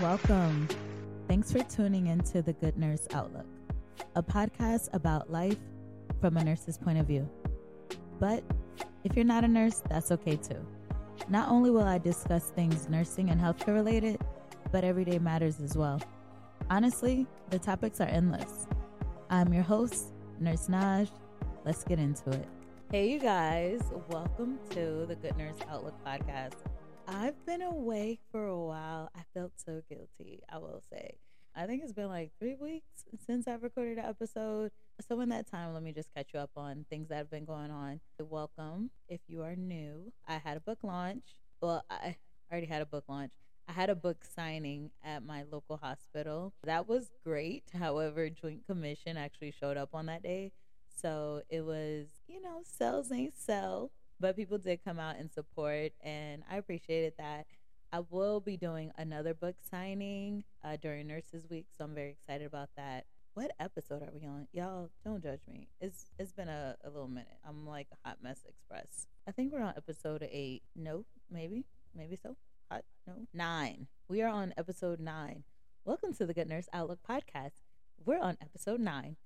Welcome. Thanks for tuning into The Good Nurse Outlook, a podcast about life from a nurse's point of view. But if you're not a nurse, that's okay too. Not only will I discuss things nursing and healthcare related, but everyday matters as well. Honestly, the topics are endless. I'm your host, Nurse Naj. Let's get into it. Hey, you guys, welcome to the Good Nurse Outlook podcast. I've been away for a while. I felt so guilty, I will say. I think it's been like three weeks since I've recorded an episode. So, in that time, let me just catch you up on things that have been going on. Welcome if you are new. I had a book launch. Well, I already had a book launch. I had a book signing at my local hospital. That was great. However, Joint Commission actually showed up on that day. So it was, you know, sales ain't sell, but people did come out and support, and I appreciated that. I will be doing another book signing uh, during Nurses Week, so I'm very excited about that. What episode are we on? Y'all don't judge me. It's it's been a, a little minute. I'm like a hot mess express. I think we're on episode eight. No, maybe, maybe so. Hot no nine. We are on episode nine. Welcome to the Good Nurse Outlook podcast. We're on episode nine.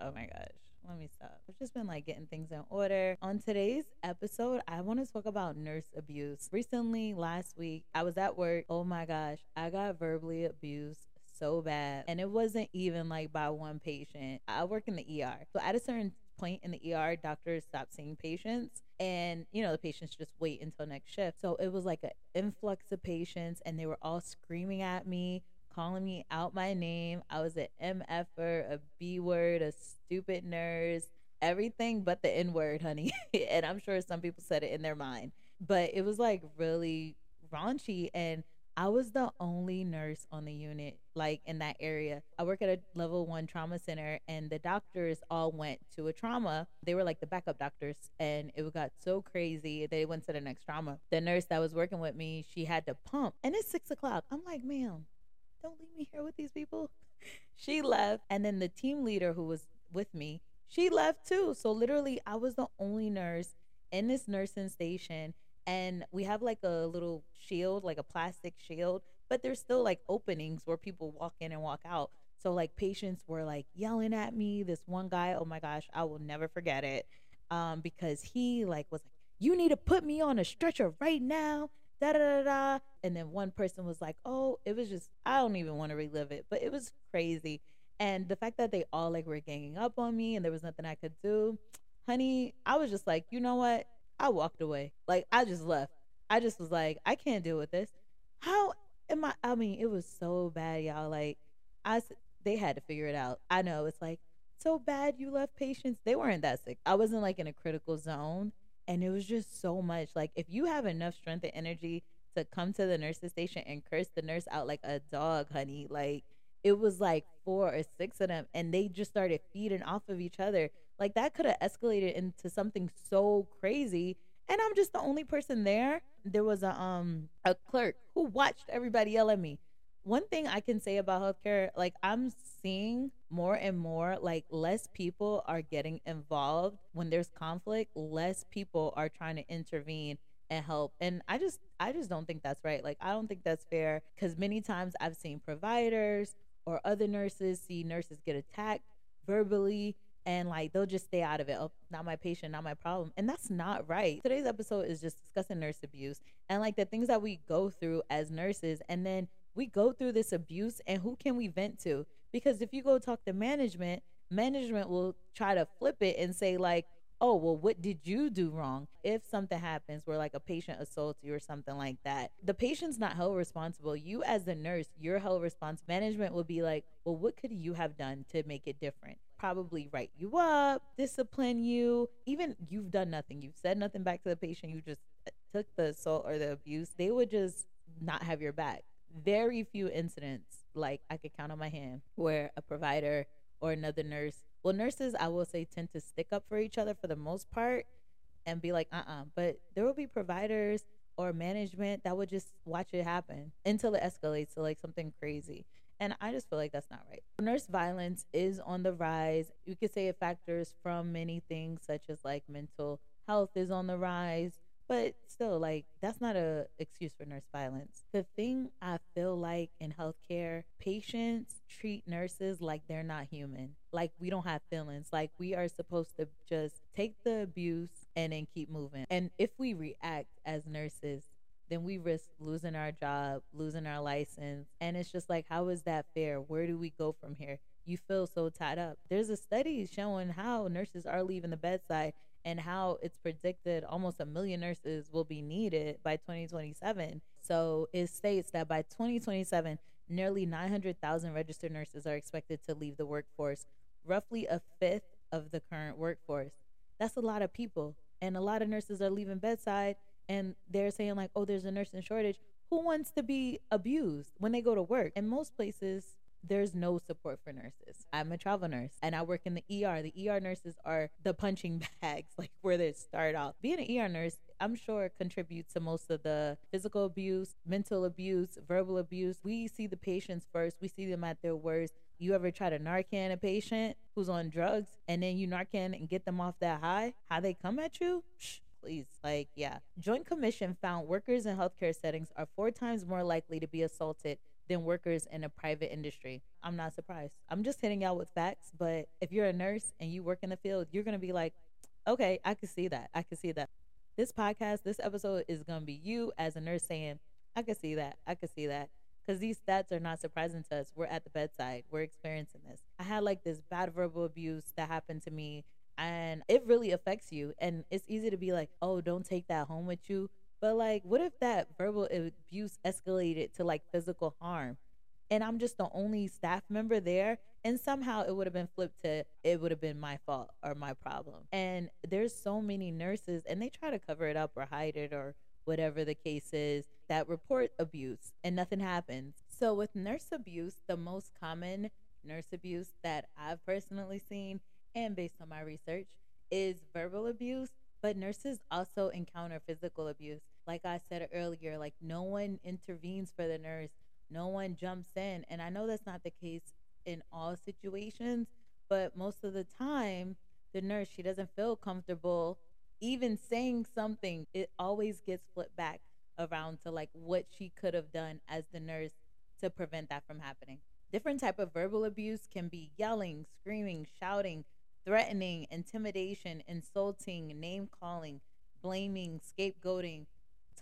Oh my gosh let me stop. I've just been like getting things in order. On today's episode, I want to talk about nurse abuse. Recently, last week, I was at work. Oh my gosh, I got verbally abused so bad. And it wasn't even like by one patient. I work in the ER. So at a certain point in the ER, doctors stop seeing patients and you know the patients just wait until next shift. So it was like an influx of patients and they were all screaming at me calling me out my name. I was an MFer, a B word, a stupid nurse, everything but the N word, honey. and I'm sure some people said it in their mind. But it was like really raunchy. And I was the only nurse on the unit, like in that area. I work at a level one trauma center, and the doctors all went to a trauma. They were like the backup doctors, and it got so crazy. They went to the next trauma. The nurse that was working with me, she had to pump, and it's six o'clock. I'm like, ma'am, don't leave me here with these people. she left. And then the team leader who was with me, she left too. So literally, I was the only nurse in this nursing station. And we have like a little shield, like a plastic shield, but there's still like openings where people walk in and walk out. So like patients were like yelling at me. This one guy, oh my gosh, I will never forget it. Um, because he like was like, you need to put me on a stretcher right now da da da da. And then one person was like, "Oh, it was just I don't even want to relive it, but it was crazy." And the fact that they all like were ganging up on me and there was nothing I could do, honey, I was just like, you know what? I walked away. Like I just left. I just was like, I can't deal with this. How am I? I mean, it was so bad, y'all. Like I, they had to figure it out. I know it's like so bad you left patients. They weren't that sick. I wasn't like in a critical zone and it was just so much. Like if you have enough strength and energy to come to the nurse's station and curse the nurse out like a dog, honey, like it was like four or six of them and they just started feeding off of each other. Like that could have escalated into something so crazy. And I'm just the only person there. There was a um a clerk who watched everybody yell at me one thing I can say about healthcare, like I'm seeing more and more, like less people are getting involved when there's conflict, less people are trying to intervene and help. And I just I just don't think that's right. Like I don't think that's fair cuz many times I've seen providers or other nurses see nurses get attacked verbally and like they'll just stay out of it. Oh, not my patient, not my problem. And that's not right. Today's episode is just discussing nurse abuse and like the things that we go through as nurses and then we go through this abuse and who can we vent to? Because if you go talk to management, management will try to flip it and say, like, oh, well, what did you do wrong? If something happens where like a patient assaults you or something like that, the patient's not held responsible. You, as the nurse, you're held responsible. Management will be like, well, what could you have done to make it different? Probably write you up, discipline you. Even you've done nothing. You've said nothing back to the patient. You just uh, took the assault or the abuse. They would just not have your back very few incidents, like I could count on my hand, where a provider or another nurse, well, nurses, I will say, tend to stick up for each other for the most part and be like, uh uh-uh. uh. But there will be providers or management that would just watch it happen until it escalates to like something crazy. And I just feel like that's not right. Nurse violence is on the rise. You could say it factors from many things, such as like mental health is on the rise, But still, like that's not a excuse for nurse violence. The thing I feel like in healthcare, patients treat nurses like they're not human. Like we don't have feelings. Like we are supposed to just take the abuse and then keep moving. And if we react as nurses, then we risk losing our job, losing our license. And it's just like, how is that fair? Where do we go from here? You feel so tied up. There's a study showing how nurses are leaving the bedside and how it's predicted almost a million nurses will be needed by 2027. So it states that by 2027, nearly 900,000 registered nurses are expected to leave the workforce, roughly a fifth of the current workforce. That's a lot of people. And a lot of nurses are leaving bedside and they're saying, like, oh, there's a nursing shortage. Who wants to be abused when they go to work? In most places, there's no support for nurses. I'm a travel nurse and I work in the ER. The ER nurses are the punching bags, like where they start off. Being an ER nurse, I'm sure contributes to most of the physical abuse, mental abuse, verbal abuse. We see the patients first. We see them at their worst. You ever try to Narcan a patient who's on drugs and then you Narcan and get them off that high? How they come at you? Shh please. Like, yeah. Joint Commission found workers in healthcare settings are four times more likely to be assaulted than workers in a private industry. I'm not surprised. I'm just hitting y'all with facts, but if you're a nurse and you work in the field, you're going to be like, okay, I can see that. I can see that. This podcast, this episode is going to be you as a nurse saying, I can see that. I can see that. Because these stats are not surprising to us. We're at the bedside, we're experiencing this. I had like this bad verbal abuse that happened to me and it really affects you. And it's easy to be like, oh, don't take that home with you. But like, what if that verbal abuse escalated to like physical harm? And I'm just the only staff member there. And somehow it would have been flipped to it would have been my fault or my problem. And there's so many nurses and they try to cover it up or hide it or whatever the case is that report abuse and nothing happens. So with nurse abuse, the most common nurse abuse that I've personally seen and based on my research is verbal abuse but nurses also encounter physical abuse. Like I said earlier, like no one intervenes for the nurse, no one jumps in. And I know that's not the case in all situations, but most of the time, the nurse, she doesn't feel comfortable even saying something. It always gets flipped back around to like what she could have done as the nurse to prevent that from happening. Different type of verbal abuse can be yelling, screaming, shouting, threatening, intimidation, insulting, name calling, blaming, scapegoating,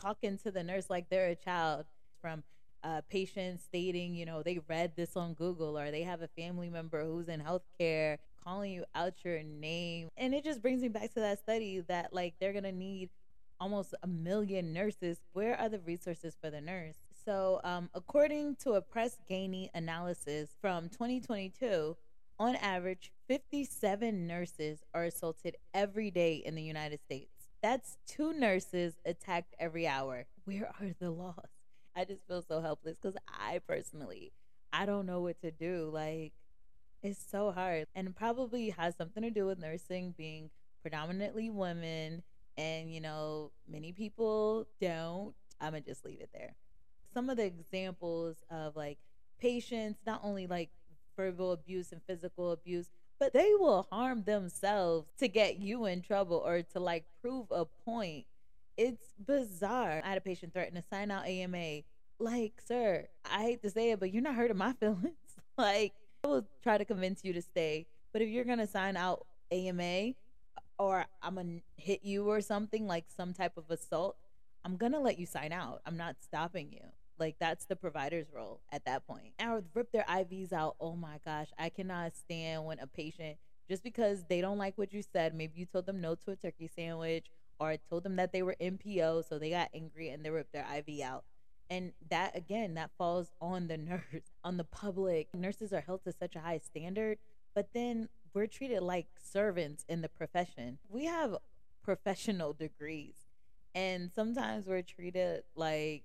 talking to the nurse like they're a child from uh, patients stating, you know, they read this on Google or they have a family member who's in healthcare calling you out your name. And it just brings me back to that study that, like, they're going to need almost a million nurses. Where are the resources for the nurse? So, um, according to a Press Ganey analysis from 2022, on average, 57 nurses are assaulted every day in the United States. That's two nurses attacked every hour. Where are the laws? I just feel so helpless because I personally, I don't know what to do. Like, it's so hard. And probably has something to do with nursing being predominantly women. And, you know, many people don't. I'm going to just leave it there. Some of the examples of like patients, not only like verbal abuse and physical abuse, but they will harm themselves to get you in trouble or to like prove a point. It's bizarre. I had a patient threaten to sign out AMA. Like, sir, I hate to say it, but you're not hurting my feelings. like, I will try to convince you to stay. But if you're going to sign out AMA or I'm going to hit you or something like some type of assault, I'm going to let you sign out. I'm not stopping you. Like that's the provider's role at that point. And rip their IVs out. Oh my gosh, I cannot stand when a patient just because they don't like what you said, maybe you told them no to a turkey sandwich or told them that they were NPO, so they got angry and they ripped their IV out. And that again, that falls on the nurse, on the public. Nurses are held to such a high standard, but then we're treated like servants in the profession. We have professional degrees, and sometimes we're treated like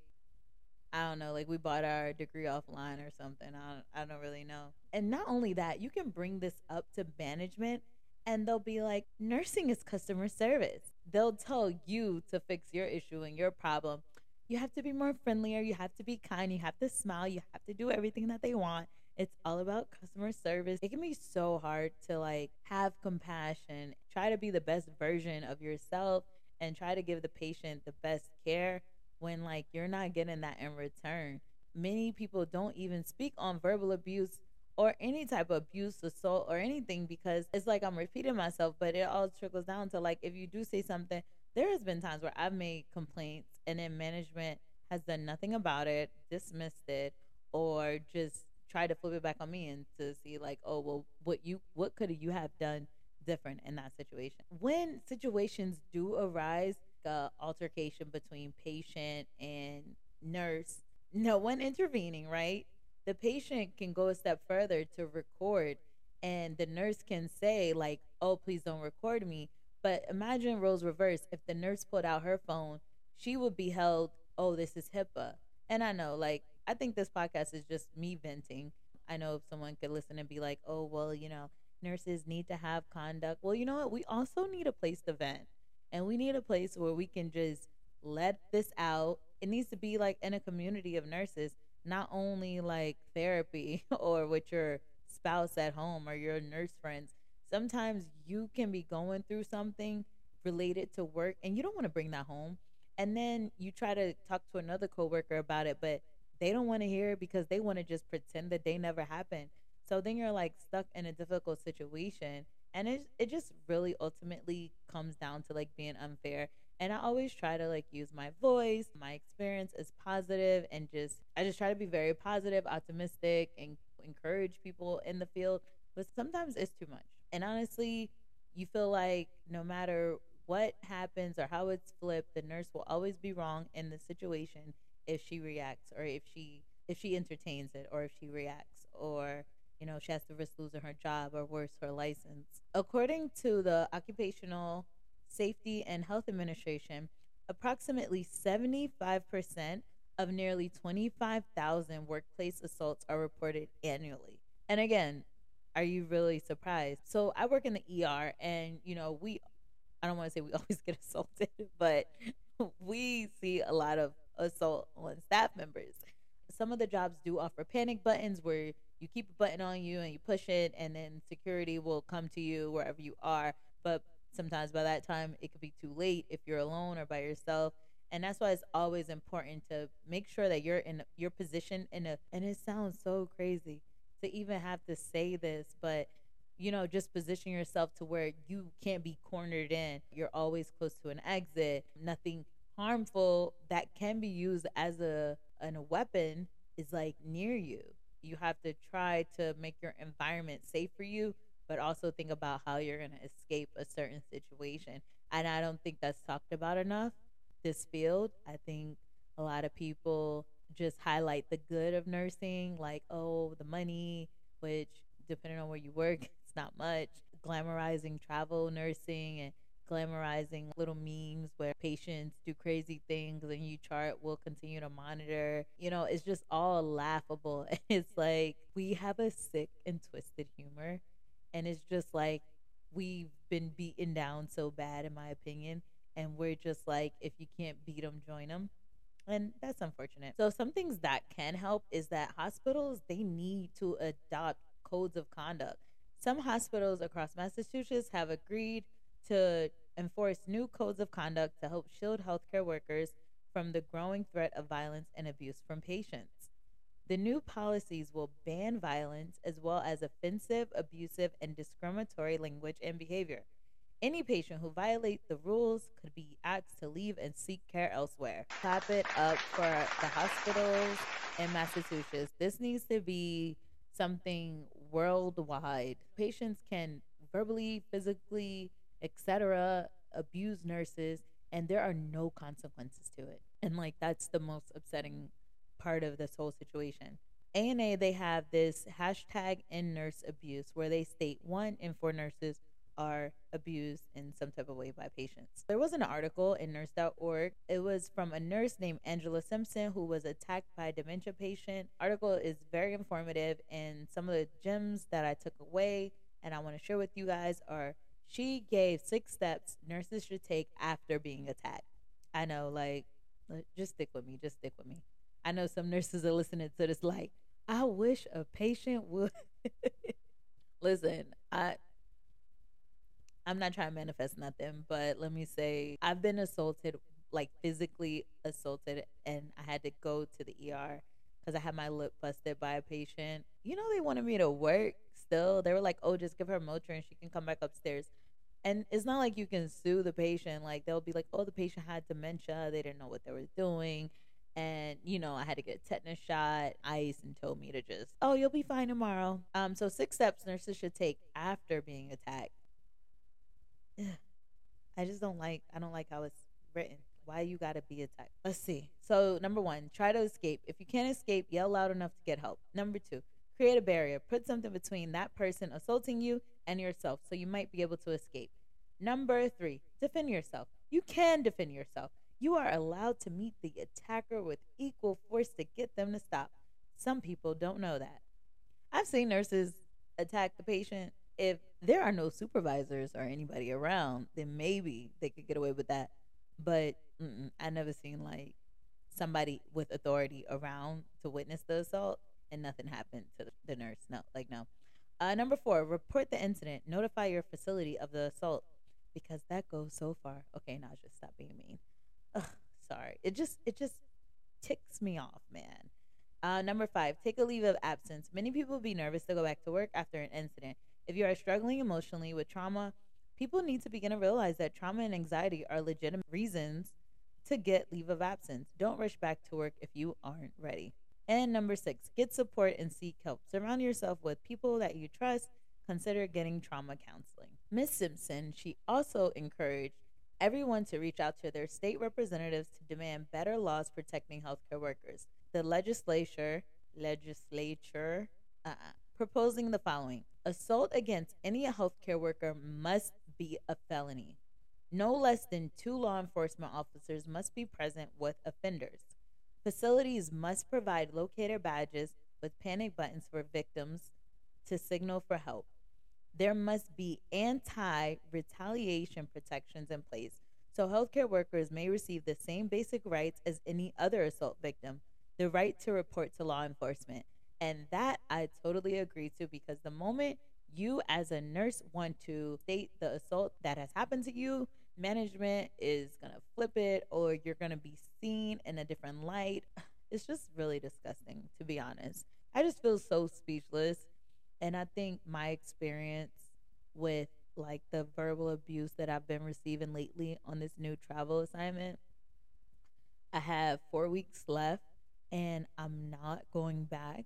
I don't know, like we bought our degree offline or something. I don't, I don't really know. And not only that, you can bring this up to management and they'll be like, nursing is customer service. They'll tell you to fix your issue and your problem. You have to be more friendlier. You have to be kind. You have to smile. You have to do everything that they want. It's all about customer service. It can be so hard to like have compassion, try to be the best version of yourself and try to give the patient the best care when like you're not getting that in return. Many people don't even speak on verbal abuse or any type of abuse, assault, or anything because it's like I'm repeating myself, but it all trickles down to like if you do say something, there has been times where I've made complaints and then management has done nothing about it, dismissed it, or just tried to flip it back on me and to see like, oh well, what you what could you have done different in that situation? When situations do arise, a altercation between patient and nurse, no one intervening, right? The patient can go a step further to record and the nurse can say like, "Oh, please don't record me." But imagine roles reverse. If the nurse pulled out her phone, she would be held, "Oh, this is HIPAA." And I know like I think this podcast is just me venting. I know if someone could listen and be like, "Oh, well, you know, nurses need to have conduct." Well, you know what? We also need a place to vent. And we need a place where we can just let this out. It needs to be like in a community of nurses, not only like therapy or with your spouse at home or your nurse friends. Sometimes you can be going through something related to work and you don't want to bring that home. And then you try to talk to another coworker about it, but they don't want to hear it because they want to just pretend that they never happened. So then you're like stuck in a difficult situation and it it just really ultimately comes down to like being unfair. And i always try to like use my voice my experience as positive and just i just try to be very positive optimistic and encourage people in the field. But sometimes it's too much. And honestly you feel like no matter what happens or how it's flipped the nurse will always be wrong in the situation if she reacts or if she if she entertains it or if she reacts or you know, she has to risk losing her job or worse, her license. According to the Occupational Safety and Health Administration, approximately 75% of nearly 25,000 workplace assaults are reported annually. And again, are you really surprised? So I work in the ER and, you know, we, I don't want to say we always get assaulted, but we see a lot of assault on staff members. Some of the jobs do offer panic buttons where you keep a button on you and you push it and then security will come to you wherever you are. But sometimes by that time it could be too late if you're alone or by yourself. And that's why it's always important to make sure that you're in your position in a and it sounds so crazy to even have to say this but you know just position yourself to where you can't be cornered in. You're always close to an exit. Nothing harmful that can be used as a an, a weapon is like near you you have to try to make your environment safe for you, but also think about how you're going to escape a certain situation. And I don't think that's talked about enough. This field, I think a lot of people just highlight the good of nursing, like, oh, the money, which depending on where you work, it's not much. Glamorizing travel nursing and glamorizing little memes where patients do crazy things and you chart will continue to monitor. You know, it's just all laughable. It's like we have a sick and twisted humor. And it's just like we've been beaten down so bad, in my opinion. And we're just like, if you can't beat them, join them. And that's unfortunate. So, some things that can help is that hospitals, they need to adopt codes of conduct. Some hospitals across Massachusetts have agreed to enforce new codes of conduct to help shield healthcare workers from the growing threat of violence and abuse from patients. The new policies will ban violence as well as offensive, abusive, and discriminatory language and behavior. Any patient who violates the rules could be asked to leave and seek care elsewhere. Clap it up for the hospitals in Massachusetts. This needs to be something worldwide. Patients can verbally, physically, etc., abuse nurses, and there are no consequences to it. And like that's the most upsetting part of this whole situation. ANA, they have this hashtag in nurse abuse where they state one in four nurses are abused in some type of way by patients. There was an article in nurse.org. It was from a nurse named Angela Simpson who was attacked by a dementia patient. Article is very informative and some of the gems that I took away and I want to share with you guys are she gave six steps nurses should take after being attacked. I know, like, just stick with me. Just stick with me. I know some nurses are listening to this, like, I wish a patient would. Listen, I. I'm not trying to manifest nothing, but let me say I've been assaulted, like physically assaulted, and I had to go to the ER because I had my lip busted by a patient. You know, they wanted me to work still. They were like, oh, just give her Motrin. She can come back upstairs. And it's not like you can sue the patient. Like, they'll be like, oh, the patient had dementia. They didn't know what they were doing. And, you know, I had to get a tetanus shot, ice, and told me to just, oh, you'll be fine tomorrow. Um, So, six steps nurses should take after being attacked. I just don't like, I don't like how it's written why you gotta be attacked. Let's see. So number one, try to escape. If you can't escape, yell loud enough to get help. Number two, create a barrier. Put something between that person assaulting you and yourself so you might be able to escape. Number three, defend yourself. You can defend yourself. You are allowed to meet the attacker with equal force to get them to stop. Some people don't know that. I've seen nurses attack the patient. If there are no supervisors or anybody around, then maybe they could get away with that. But I never seen like somebody with authority around to witness the assault and nothing happened to the nurse. No, like no. Uh, number four, report the incident. Notify your facility of the assault because that goes so far. Okay, now just stop being mean. Ugh, sorry. It just it just ticks me off, man. Uh, number five, take a leave of absence. Many people be nervous to go back to work after an incident. If you are struggling emotionally with trauma, people need to begin to realize that trauma and anxiety are legitimate reasons to get leave of absence. Don't rush back to work if you aren't ready. And number six, get support and seek help. Surround yourself with people that you trust. Consider getting trauma counseling. Ms. Simpson, she also encouraged everyone to reach out to their state representatives to demand better laws protecting healthcare workers. The legislature, legislature, uh-uh, proposing the following: assault against any healthcare worker must be a felony. No less than two law enforcement officers must be present with offenders. Facilities must provide locator badges with panic buttons for victims to signal for help. There must be anti retaliation protections in place so healthcare workers may receive the same basic rights as any other assault victim the right to report to law enforcement. And that I totally agree to because the moment you as a nurse want to state the assault that has happened to you, management is going to flip it or you're going to be seen in a different light. It's just really disgusting, to be honest. I just feel so speechless. And I think my experience with like the verbal abuse that I've been receiving lately on this new travel assignment, I have four weeks left and I'm not going back.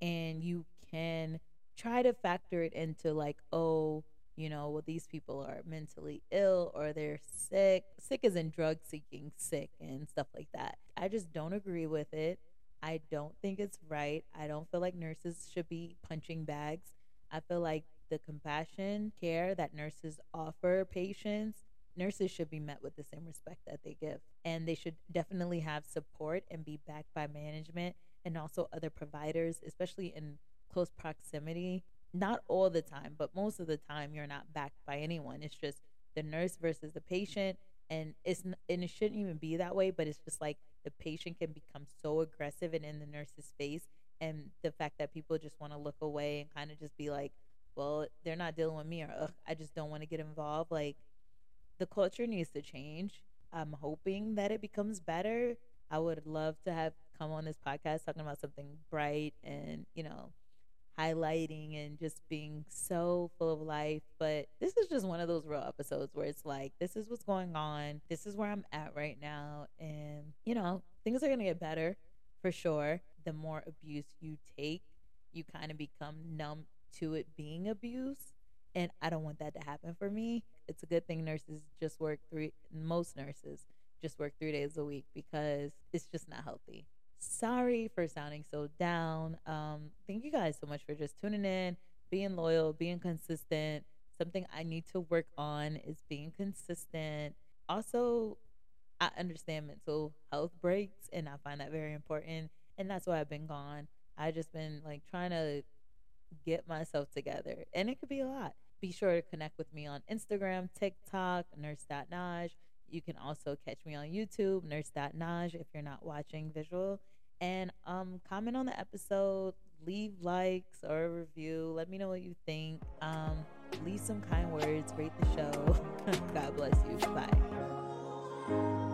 And you can try to factor it into like, oh, you know, well, these people are mentally ill or they're sick. Sick is in drug seeking sick and stuff like that. I just don't agree with it. I don't think it's right. I don't feel like nurses should be punching bags. I feel like the compassion, care that nurses offer patients, nurses should be met with the same respect that they give. And they should definitely have support and be backed by management and also other providers, especially in close proximity. Not all the time, but most of the time, you're not backed by anyone. It's just the nurse versus the patient. And it's and it shouldn't even be that way, but it's just like the patient can become so aggressive and in the nurse's face, and the fact that people just want to look away and kind of just be like, well, they're not dealing with me, or I just don't want to get involved. Like the culture needs to change. I'm hoping that it becomes better. I would love to have come on this podcast talking about something bright and, you know, highlighting and just being so full of life. But this is just one of those real episodes where it's like, this is what's going on. This is where I'm at right now. And, you know, things are going to get better for sure. The more abuse you take, you kind of become numb to it being abuse. And I don't want that to happen for me. It's a good thing nurses just work three, most nurses just work three days a week because it's just not healthy. Sorry for sounding so down. Um, thank you guys so much for just tuning in, being loyal, being consistent. Something I need to work on is being consistent. Also, I understand mental health breaks and I find that very important. And that's why I've been gone. I just been like trying to get myself together. And it could be a lot. Be sure to connect with me on Instagram, TikTok, nurse.naj. You can also catch me on YouTube, nurse.naj, if you're not watching visual. And um, comment on the episode, leave likes or a review. Let me know what you think. Um, leave some kind words, rate the show. God bless you. Bye.